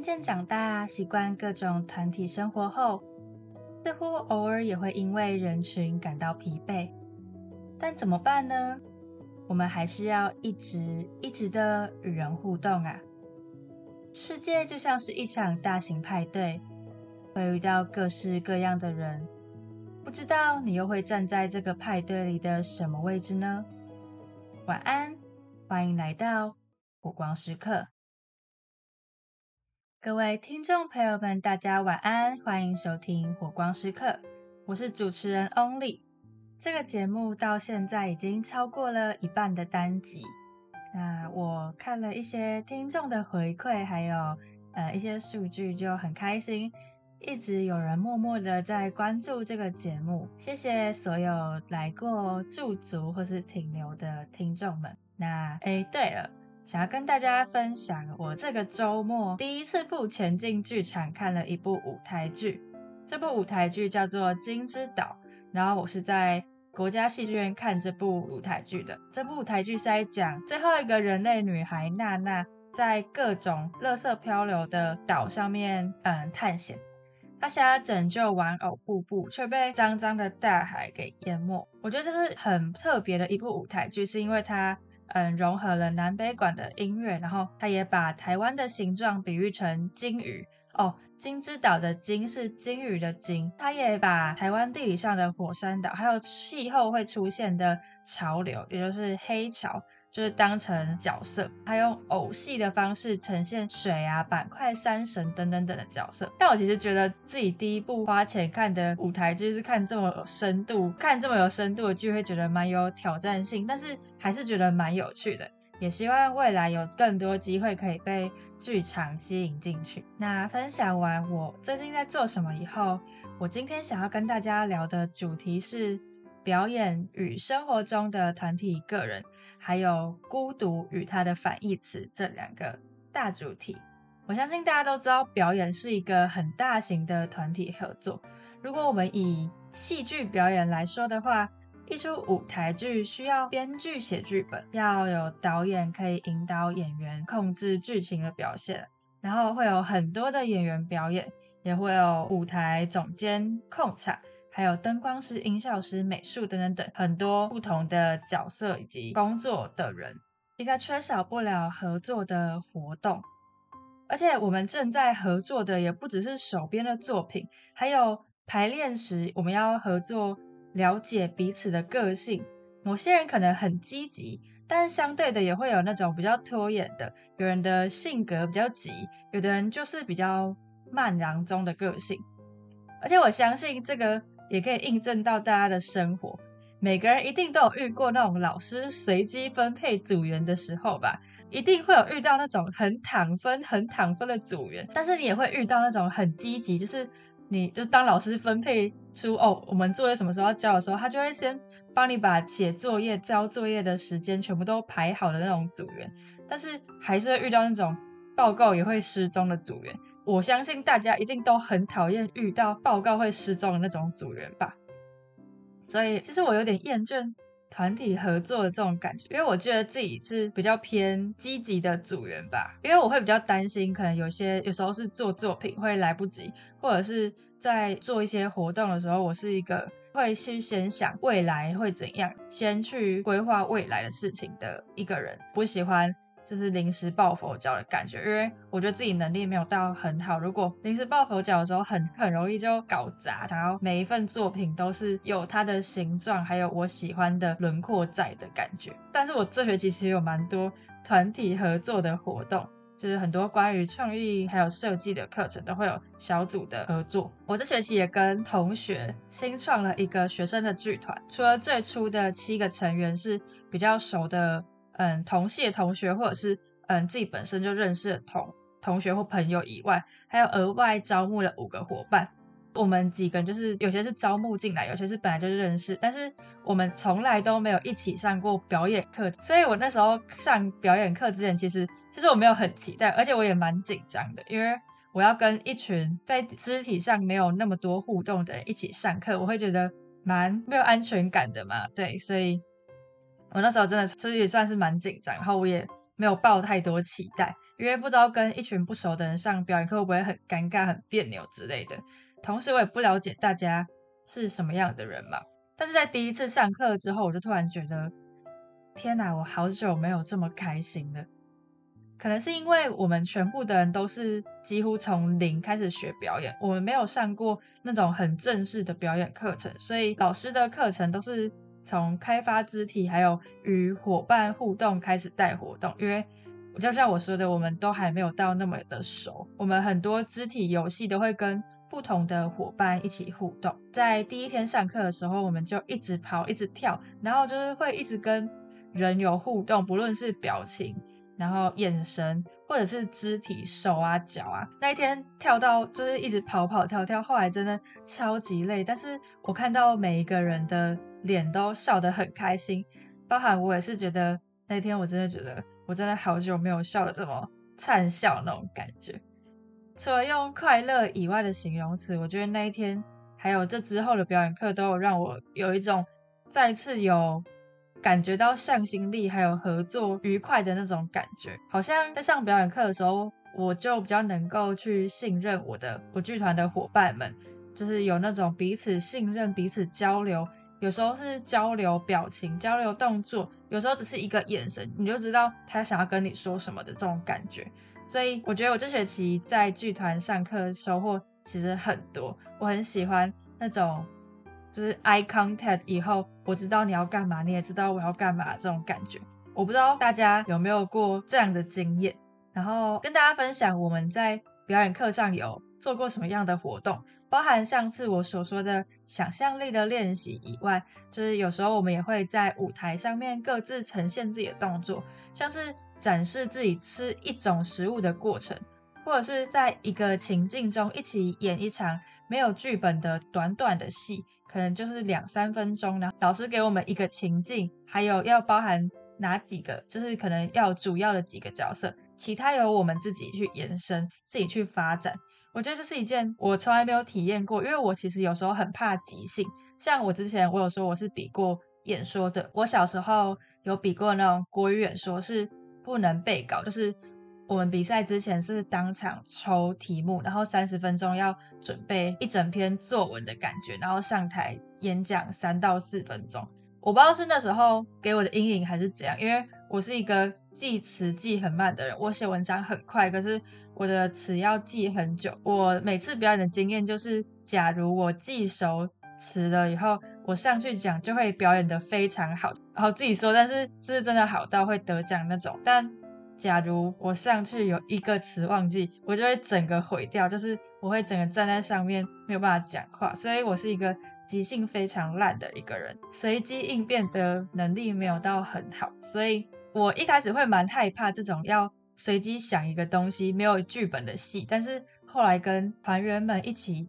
渐渐长大，习惯各种团体生活后，似乎偶尔也会因为人群感到疲惫。但怎么办呢？我们还是要一直一直的与人互动啊！世界就像是一场大型派对，会遇到各式各样的人，不知道你又会站在这个派对里的什么位置呢？晚安，欢迎来到火光时刻。各位听众朋友们，大家晚安，欢迎收听火光时刻，我是主持人 Only。这个节目到现在已经超过了一半的单集。那我看了一些听众的回馈，还有呃一些数据，就很开心，一直有人默默的在关注这个节目。谢谢所有来过驻足或是停留的听众们。那哎，对了。想要跟大家分享，我这个周末第一次赴前进剧场看了一部舞台剧。这部舞台剧叫做《金之岛》，然后我是在国家戏剧院看这部舞台剧的。这部舞台剧是在讲最后一个人类女孩娜娜在各种垃圾漂流的岛上面，嗯，探险。她想要拯救玩偶布布，却被脏脏的大海给淹没。我觉得这是很特别的一部舞台剧，是因为它。嗯，融合了南北馆的音乐，然后他也把台湾的形状比喻成金鱼哦，金之岛的金是金鱼的金，他也把台湾地理上的火山岛，还有气候会出现的潮流，也就是黑潮。就是当成角色，他用偶戏的方式呈现水啊、板块、山神等等等的角色。但我其实觉得自己第一部花钱看的舞台剧是看这么有深度，看这么有深度的剧会觉得蛮有挑战性，但是还是觉得蛮有趣的。也希望未来有更多机会可以被剧场吸引进去。那分享完我最近在做什么以后，我今天想要跟大家聊的主题是。表演与生活中的团体、个人，还有孤独与它的反义词这两个大主题，我相信大家都知道，表演是一个很大型的团体合作。如果我们以戏剧表演来说的话，一出舞台剧需要编剧写剧本，要有导演可以引导演员控制剧情的表现，然后会有很多的演员表演，也会有舞台总监控场。还有灯光师、音效师、美术等等等很多不同的角色以及工作的人，一个缺少不了合作的活动。而且我们正在合作的也不只是手边的作品，还有排练时我们要合作，了解彼此的个性。某些人可能很积极，但相对的也会有那种比较拖延的。有人的性格比较急，有的人就是比较慢然中的个性。而且我相信这个。也可以印证到大家的生活，每个人一定都有遇过那种老师随机分配组员的时候吧，一定会有遇到那种很躺分、很躺分的组员，但是你也会遇到那种很积极，就是你就当老师分配出哦，我们作业什么时候要交的时候，他就会先帮你把写作业、交作业的时间全部都排好的那种组员，但是还是会遇到那种报告也会失踪的组员。我相信大家一定都很讨厌遇到报告会失踪的那种组员吧，所以其实我有点厌倦团体合作的这种感觉，因为我觉得自己是比较偏积极的组员吧，因为我会比较担心，可能有些有时候是做作品会来不及，或者是在做一些活动的时候，我是一个会去先想未来会怎样，先去规划未来的事情的一个人，不喜欢。就是临时抱佛脚的感觉，因为我觉得自己能力没有到很好。如果临时抱佛脚的时候，很很容易就搞砸。然后每一份作品都是有它的形状，还有我喜欢的轮廓在的感觉。但是我这学期其实有蛮多团体合作的活动，就是很多关于创意还有设计的课程都会有小组的合作。我这学期也跟同学新创了一个学生的剧团，除了最初的七个成员是比较熟的。嗯，同系的同学或者是嗯自己本身就认识的同同学或朋友以外，还有额外招募了五个伙伴。我们几个人就是有些是招募进来，有些是本来就认识，但是我们从来都没有一起上过表演课。所以我那时候上表演课之前，其实其实我没有很期待，而且我也蛮紧张的，因为我要跟一群在肢体上没有那么多互动的人一起上课，我会觉得蛮没有安全感的嘛。对，所以。我那时候真的其实也算是蛮紧张，然后我也没有抱太多期待，因为不知道跟一群不熟的人上表演课会不会很尴尬、很别扭之类的。同时，我也不了解大家是什么样的人嘛。但是在第一次上课之后，我就突然觉得，天哪，我好久没有这么开心了。可能是因为我们全部的人都是几乎从零开始学表演，我们没有上过那种很正式的表演课程，所以老师的课程都是从开发肢体还有与伙伴互动开始带活动。因为就像我说的，我们都还没有到那么的熟，我们很多肢体游戏都会跟不同的伙伴一起互动。在第一天上课的时候，我们就一直跑，一直跳，然后就是会一直跟人有互动，不论是表情。然后眼神或者是肢体手啊脚啊，那一天跳到就是一直跑跑跳跳，后来真的超级累。但是我看到每一个人的脸都笑得很开心，包含我也是觉得那天我真的觉得我真的好久没有笑得这么灿笑那种感觉。除了用快乐以外的形容词，我觉得那一天还有这之后的表演课都有让我有一种再次有。感觉到向心力，还有合作愉快的那种感觉，好像在上表演课的时候，我就比较能够去信任我的我剧团的伙伴们，就是有那种彼此信任、彼此交流。有时候是交流表情、交流动作，有时候只是一个眼神，你就知道他想要跟你说什么的这种感觉。所以我觉得我这学期在剧团上课收获其实很多，我很喜欢那种。就是 eye contact 以后，我知道你要干嘛，你也知道我要干嘛这种感觉。我不知道大家有没有过这样的经验，然后跟大家分享我们在表演课上有做过什么样的活动，包含上次我所说的想象力的练习以外，就是有时候我们也会在舞台上面各自呈现自己的动作，像是展示自己吃一种食物的过程，或者是在一个情境中一起演一场没有剧本的短短的戏。可能就是两三分钟，然后老师给我们一个情境，还有要包含哪几个，就是可能要主要的几个角色，其他由我们自己去延伸，自己去发展。我觉得这是一件我从来没有体验过，因为我其实有时候很怕即兴。像我之前我有说我是比过演说的，我小时候有比过那种国语演说，是不能背稿，就是。我们比赛之前是当场抽题目，然后三十分钟要准备一整篇作文的感觉，然后上台演讲三到四分钟。我不知道是那时候给我的阴影还是怎样，因为我是一个记词记很慢的人，我写文章很快，可是我的词要记很久。我每次表演的经验就是，假如我记熟词了以后，我上去讲就会表演的非常好，然后自己说，但是是真的好到会得奖那种，但。假如我上去有一个词忘记，我就会整个毁掉，就是我会整个站在上面没有办法讲话，所以我是一个即兴非常烂的一个人，随机应变的能力没有到很好，所以我一开始会蛮害怕这种要随机想一个东西没有剧本的戏，但是后来跟团员们一起。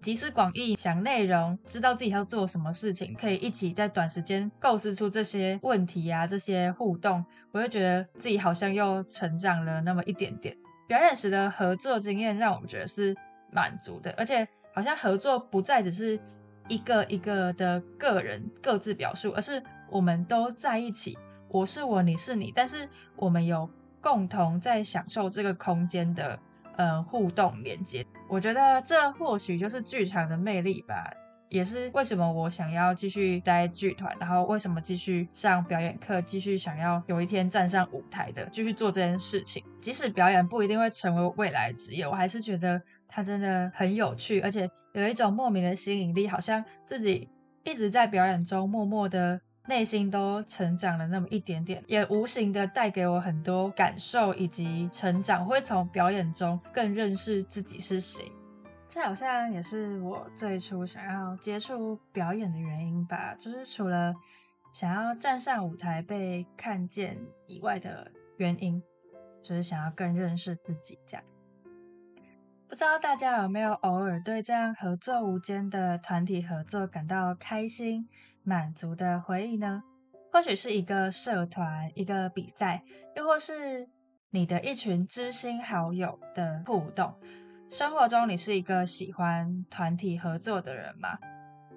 集思广益，想内容，知道自己要做什么事情，可以一起在短时间构思出这些问题啊，这些互动，我就觉得自己好像又成长了那么一点点。表演时的合作经验让我们觉得是满足的，而且好像合作不再只是一个一个的个人各自表述，而是我们都在一起，我是我，你是你，但是我们有共同在享受这个空间的。呃，互动连接，我觉得这或许就是剧场的魅力吧，也是为什么我想要继续待剧团，然后为什么继续上表演课，继续想要有一天站上舞台的，继续做这件事情。即使表演不一定会成为未来职业，我还是觉得它真的很有趣，而且有一种莫名的吸引力，好像自己一直在表演中默默的。内心都成长了那么一点点，也无形的带给我很多感受以及成长，会从表演中更认识自己是谁。这好像也是我最初想要接触表演的原因吧，就是除了想要站上舞台被看见以外的原因，就是想要更认识自己。这样，不知道大家有没有偶尔对这样合作无间的团体合作感到开心？满足的回忆呢？或许是一个社团、一个比赛，又或是你的一群知心好友的互动。生活中，你是一个喜欢团体合作的人吗？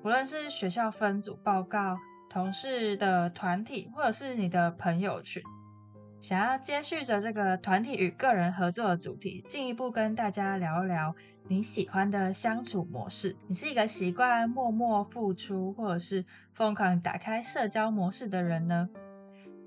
无论是学校分组报告、同事的团体，或者是你的朋友群，想要接续着这个团体与个人合作的主题，进一步跟大家聊一聊你喜欢的相处模式。你是一个习惯默默付出，或者是疯狂打开社交模式的人呢？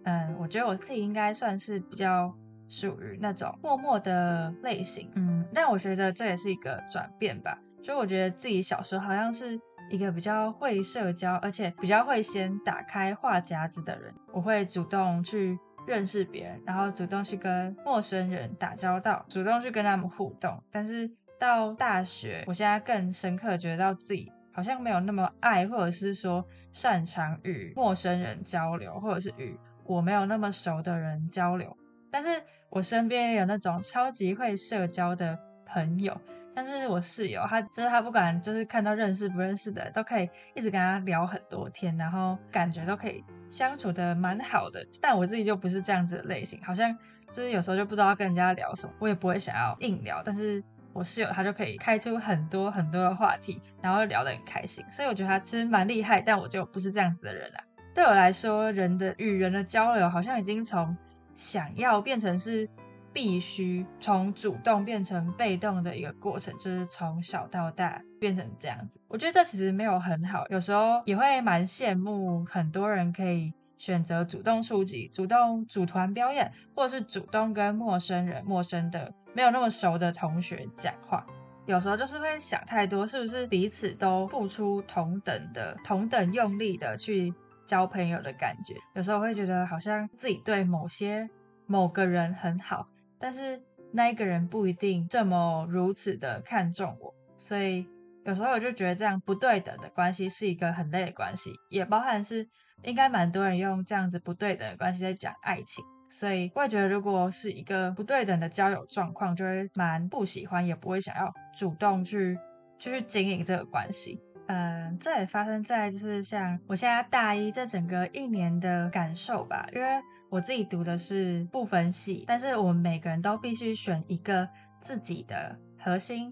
嗯，我觉得我自己应该算是比较属于那种默默的类型。嗯，但我觉得这也是一个转变吧。就我觉得自己小时候好像是一个比较会社交，而且比较会先打开话匣子的人。我会主动去。认识别人，然后主动去跟陌生人打交道，主动去跟他们互动。但是到大学，我现在更深刻觉得到自己好像没有那么爱，或者是说擅长与陌生人交流，或者是与我没有那么熟的人交流。但是我身边有那种超级会社交的朋友。但是我室友，他就是他不管就是看到认识不认识的，都可以一直跟他聊很多天，然后感觉都可以相处的蛮好的。但我自己就不是这样子的类型，好像就是有时候就不知道跟人家聊什么，我也不会想要硬聊。但是我室友他就可以开出很多很多的话题，然后聊得很开心，所以我觉得他其实蛮厉害。但我就不是这样子的人啦。对我来说，人的与人的交流好像已经从想要变成是。必须从主动变成被动的一个过程，就是从小到大变成这样子。我觉得这其实没有很好，有时候也会蛮羡慕很多人可以选择主动出击、主动组团表演，或者是主动跟陌生人、陌生的没有那么熟的同学讲话。有时候就是会想太多，是不是彼此都付出同等的、同等用力的去交朋友的感觉？有时候会觉得好像自己对某些某个人很好。但是那一个人不一定这么如此的看重我，所以有时候我就觉得这样不对等的关系是一个很累的关系，也包含是应该蛮多人用这样子不对等的关系在讲爱情，所以我也觉得如果是一个不对等的交友状况，就会蛮不喜欢，也不会想要主动去继续经营这个关系。嗯，这也发生在就是像我现在大一这整个一年的感受吧，因为。我自己读的是不分系，但是我们每个人都必须选一个自己的核心，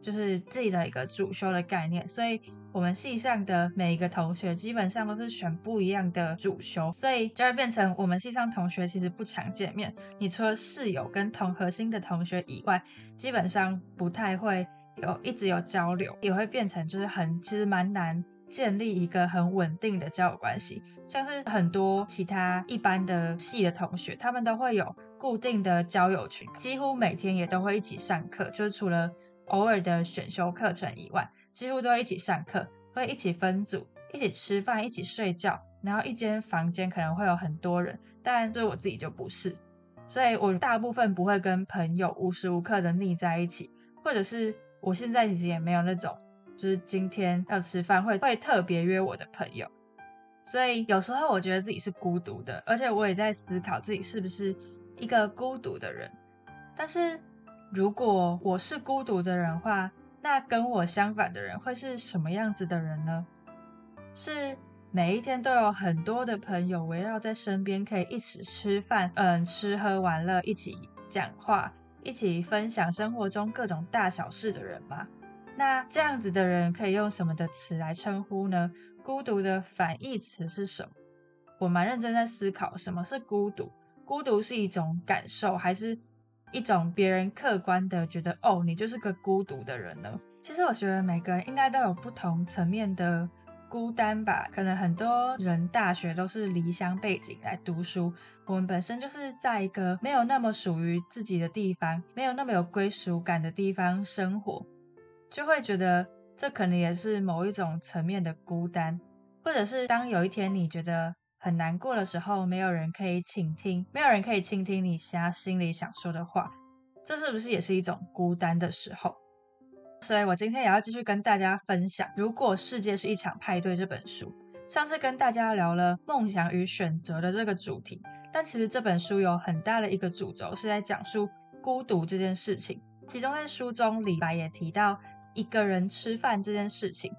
就是自己的一个主修的概念。所以，我们系上的每一个同学基本上都是选不一样的主修，所以就会变成我们系上同学其实不常见面。你除了室友跟同核心的同学以外，基本上不太会有一直有交流，也会变成就是很其实蛮难。建立一个很稳定的交友关系，像是很多其他一般的系的同学，他们都会有固定的交友群，几乎每天也都会一起上课，就是除了偶尔的选修课程以外，几乎都会一起上课，会一起分组，一起吃饭，一起睡觉，然后一间房间可能会有很多人，但就我自己就不是，所以我大部分不会跟朋友无时无刻的腻在一起，或者是我现在其实也没有那种。就是今天要吃饭会会特别约我的朋友，所以有时候我觉得自己是孤独的，而且我也在思考自己是不是一个孤独的人。但是如果我是孤独的人话，那跟我相反的人会是什么样子的人呢？是每一天都有很多的朋友围绕在身边，可以一起吃饭，嗯，吃喝玩乐，一起讲话，一起分享生活中各种大小事的人吗？那这样子的人可以用什么的词来称呼呢？孤独的反义词是什么？我蛮认真在思考，什么是孤独？孤独是一种感受，还是一种别人客观的觉得哦，你就是个孤独的人呢？其实我觉得每个人应该都有不同层面的孤单吧。可能很多人大学都是离乡背景来读书，我们本身就是在一个没有那么属于自己的地方，没有那么有归属感的地方生活。就会觉得这可能也是某一种层面的孤单，或者是当有一天你觉得很难过的时候，没有人可以倾听，没有人可以倾听你瞎心里想说的话，这是不是也是一种孤单的时候？所以我今天也要继续跟大家分享《如果世界是一场派对》这本书。上次跟大家聊了梦想与选择的这个主题，但其实这本书有很大的一个主轴是在讲述孤独这件事情。其中在书中，李白也提到。一个人吃饭这件事情，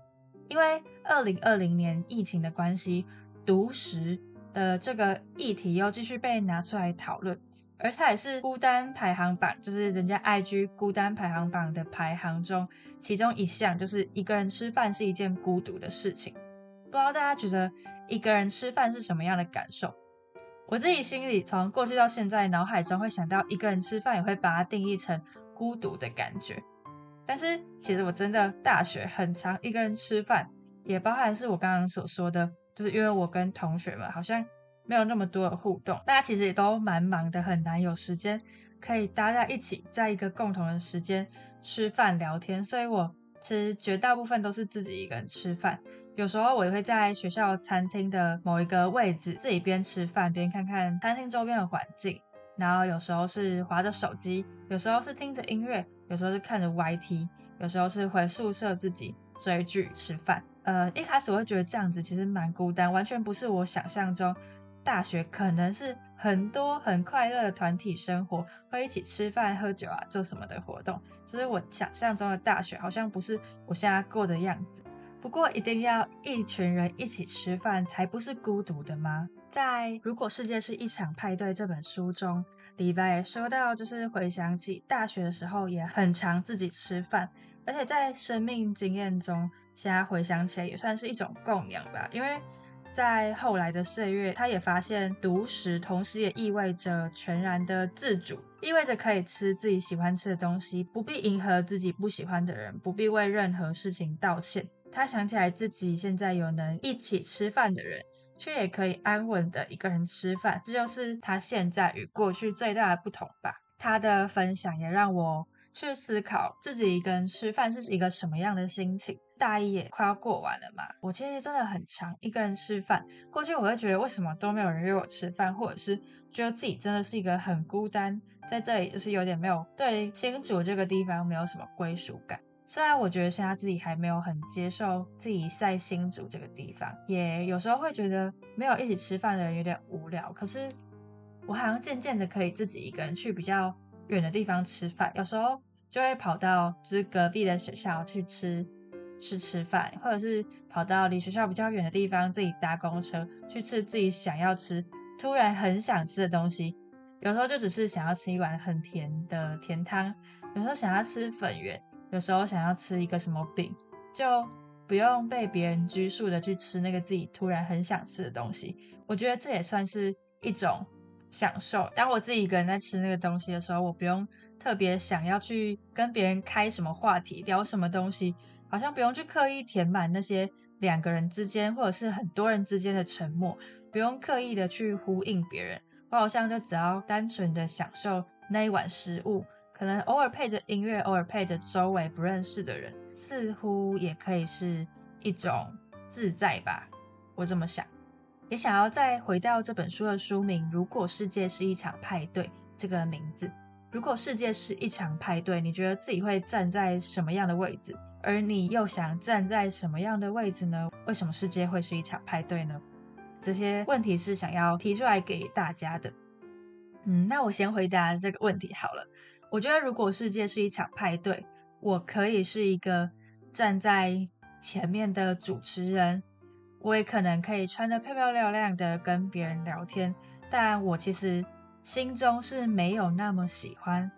因为二零二零年疫情的关系，独食的这个议题又继续被拿出来讨论，而它也是孤单排行榜，就是人家 IG 孤单排行榜的排行中其中一项，就是一个人吃饭是一件孤独的事情。不知道大家觉得一个人吃饭是什么样的感受？我自己心里从过去到现在，脑海中会想到一个人吃饭，也会把它定义成孤独的感觉。但是其实我真的大学很长一个人吃饭，也包含是我刚刚所说的，就是因为我跟同学们好像没有那么多的互动，大家其实也都蛮忙的，很难有时间可以搭在一起，在一个共同的时间吃饭聊天。所以我其实绝大部分都是自己一个人吃饭，有时候我也会在学校餐厅的某一个位置自己边吃饭边看看餐厅周边的环境，然后有时候是划着手机，有时候是听着音乐。有时候是看着 YT，有时候是回宿舍自己追剧吃饭。呃，一开始我会觉得这样子其实蛮孤单，完全不是我想象中大学可能是很多很快乐的团体生活，会一起吃饭喝酒啊，做什么的活动。其实我想象中的大学好像不是我现在过的样子。不过一定要一群人一起吃饭才不是孤独的吗？在《如果世界是一场派对》这本书中。李白也说到，就是回想起大学的时候，也很常自己吃饭，而且在生命经验中，现在回想起来也算是一种供养吧。因为在后来的岁月，他也发现独食，同时也意味着全然的自主，意味着可以吃自己喜欢吃的东西，不必迎合自己不喜欢的人，不必为任何事情道歉。他想起来自己现在有能一起吃饭的人。却也可以安稳的一个人吃饭，这就是他现在与过去最大的不同吧。他的分享也让我去思考自己一个人吃饭是一个什么样的心情。大一也快要过完了嘛，我其实真的很常一个人吃饭。过去我会觉得为什么都没有人约我吃饭，或者是觉得自己真的是一个很孤单，在这里就是有点没有对新竹这个地方没有什么归属感。虽然我觉得现在自己还没有很接受自己在新竹这个地方，也有时候会觉得没有一起吃饭的人有点无聊。可是我好像渐渐的可以自己一个人去比较远的地方吃饭，有时候就会跑到就是隔壁的学校去吃去吃饭，或者是跑到离学校比较远的地方自己搭公车去吃自己想要吃、突然很想吃的东西。有时候就只是想要吃一碗很甜的甜汤，有时候想要吃粉圆。有时候想要吃一个什么饼，就不用被别人拘束的去吃那个自己突然很想吃的东西。我觉得这也算是一种享受。当我自己一个人在吃那个东西的时候，我不用特别想要去跟别人开什么话题，聊什么东西，好像不用去刻意填满那些两个人之间或者是很多人之间的沉默，不用刻意的去呼应别人。我好像就只要单纯的享受那一碗食物。可能偶尔配着音乐，偶尔配着周围不认识的人，似乎也可以是一种自在吧。我这么想，也想要再回到这本书的书名《如果世界是一场派对》这个名字。如果世界是一场派对，你觉得自己会站在什么样的位置？而你又想站在什么样的位置呢？为什么世界会是一场派对呢？这些问题是想要提出来给大家的。嗯，那我先回答这个问题好了。我觉得，如果世界是一场派对，我可以是一个站在前面的主持人，我也可能可以穿得漂漂亮亮的跟别人聊天。但我其实心中是没有那么喜欢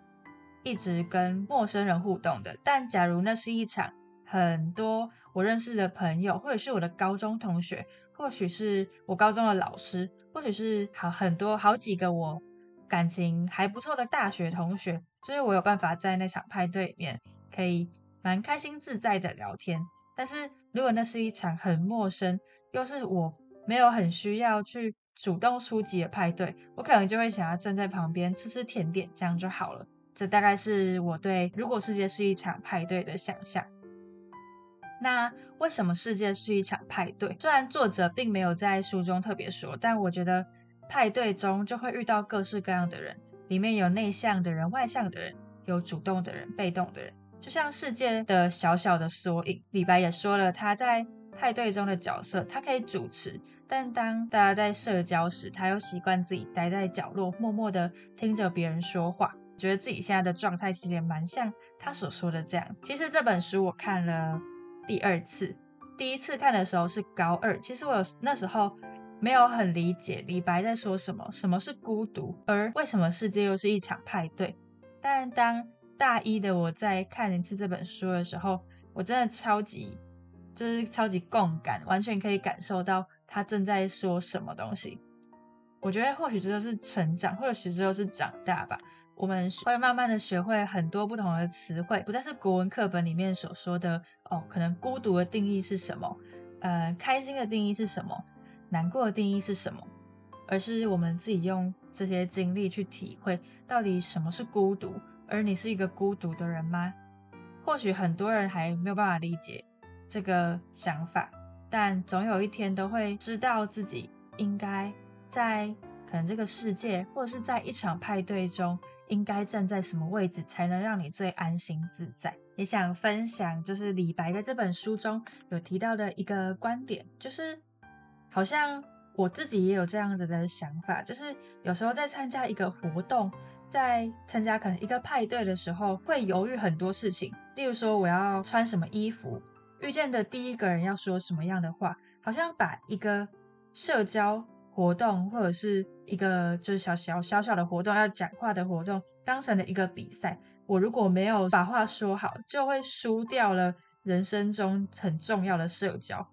一直跟陌生人互动的。但假如那是一场很多我认识的朋友，或者是我的高中同学，或许是我高中的老师，或许是好很多好几个我。感情还不错的大学同学，就是我有办法在那场派对里面可以蛮开心自在的聊天。但是如果那是一场很陌生，又是我没有很需要去主动出击的派对，我可能就会想要站在旁边吃吃甜点，这样就好了。这大概是我对如果世界是一场派对的想象。那为什么世界是一场派对？虽然作者并没有在书中特别说，但我觉得。派对中就会遇到各式各样的人，里面有内向的人、外向的人，有主动的人、被动的人，就像世界的小小的缩影。李白也说了，他在派对中的角色，他可以主持，但当大家在社交时，他又习惯自己待在角落，默默的听着别人说话，觉得自己现在的状态其实也蛮像他所说的这样。其实这本书我看了第二次，第一次看的时候是高二，其实我有那时候。没有很理解李白在说什么，什么是孤独，而为什么世界又是一场派对？但当大一的我在看一次这本书的时候，我真的超级就是超级共感，完全可以感受到他正在说什么东西。我觉得或许这就是成长，或者其实就是长大吧。我们会慢慢的学会很多不同的词汇，不再是国文课本里面所说的哦，可能孤独的定义是什么，呃，开心的定义是什么，难过的定义是什么，而是我们自己用这些经历去体会到底什么是孤独，而你是一个孤独的人吗？或许很多人还没有办法理解这个想法，但总有一天都会知道自己应该在可能这个世界，或者是在一场派对中。应该站在什么位置才能让你最安心自在？也想分享，就是李白的这本书中有提到的一个观点，就是好像我自己也有这样子的想法，就是有时候在参加一个活动，在参加可能一个派对的时候，会犹豫很多事情，例如说我要穿什么衣服，遇见的第一个人要说什么样的话，好像把一个社交。活动或者是一个就是小小小小的活动，要讲话的活动，当成了一个比赛。我如果没有把话说好，就会输掉了人生中很重要的社交。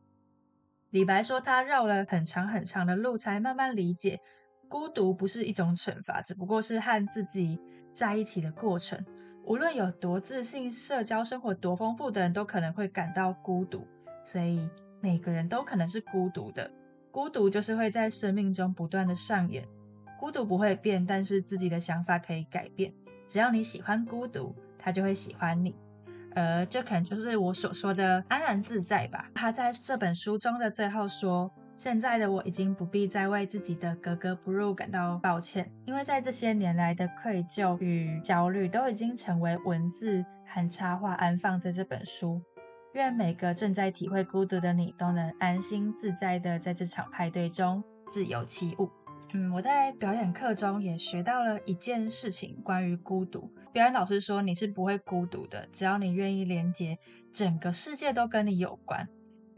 李白说，他绕了很长很长的路，才慢慢理解，孤独不是一种惩罚，只不过是和自己在一起的过程。无论有多自信，社交生活多丰富的人，都可能会感到孤独。所以每个人都可能是孤独的。孤独就是会在生命中不断的上演，孤独不会变，但是自己的想法可以改变。只要你喜欢孤独，他就会喜欢你。而这可能就是我所说的安然自在吧。他在这本书中的最后说：“现在的我已经不必再为自己的格格不入感到抱歉，因为在这些年来的愧疚与焦虑都已经成为文字和插画安放在这本书。”愿每个正在体会孤独的你都能安心自在的在这场派对中自由起舞。嗯，我在表演课中也学到了一件事情，关于孤独。表演老师说你是不会孤独的，只要你愿意连接，整个世界都跟你有关。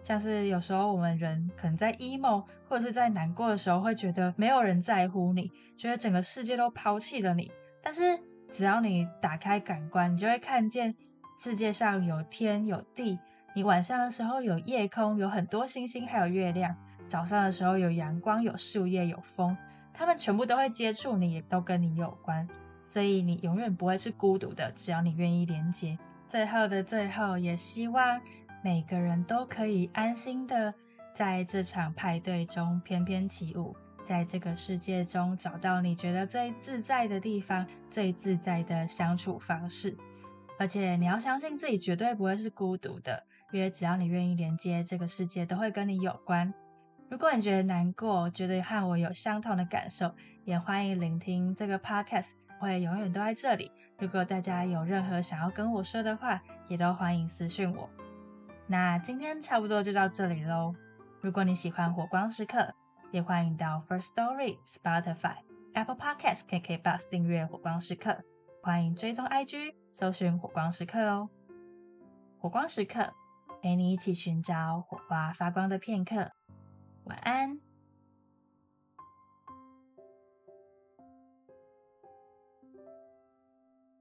像是有时候我们人可能在 emo 或者是在难过的时候，会觉得没有人在乎你，觉得整个世界都抛弃了你。但是只要你打开感官，你就会看见。世界上有天有地，你晚上的时候有夜空，有很多星星，还有月亮；早上的时候有阳光，有树叶，有风，他们全部都会接触你，也都跟你有关。所以你永远不会是孤独的，只要你愿意连接。最后的最后，也希望每个人都可以安心的在这场派对中翩翩起舞，在这个世界中找到你觉得最自在的地方，最自在的相处方式。而且你要相信自己绝对不会是孤独的，因为只要你愿意连接，这个世界都会跟你有关。如果你觉得难过，觉得和我有相同的感受，也欢迎聆听这个 podcast，会永远都在这里。如果大家有任何想要跟我说的话，也都欢迎私讯我。那今天差不多就到这里喽。如果你喜欢火光时刻，也欢迎到 First Story、Spotify、Apple Podcast、KK Bus 订阅火光时刻。欢迎追踪 IG，搜寻火光时刻哦。火光时刻，陪你一起寻找火花发光的片刻。晚安。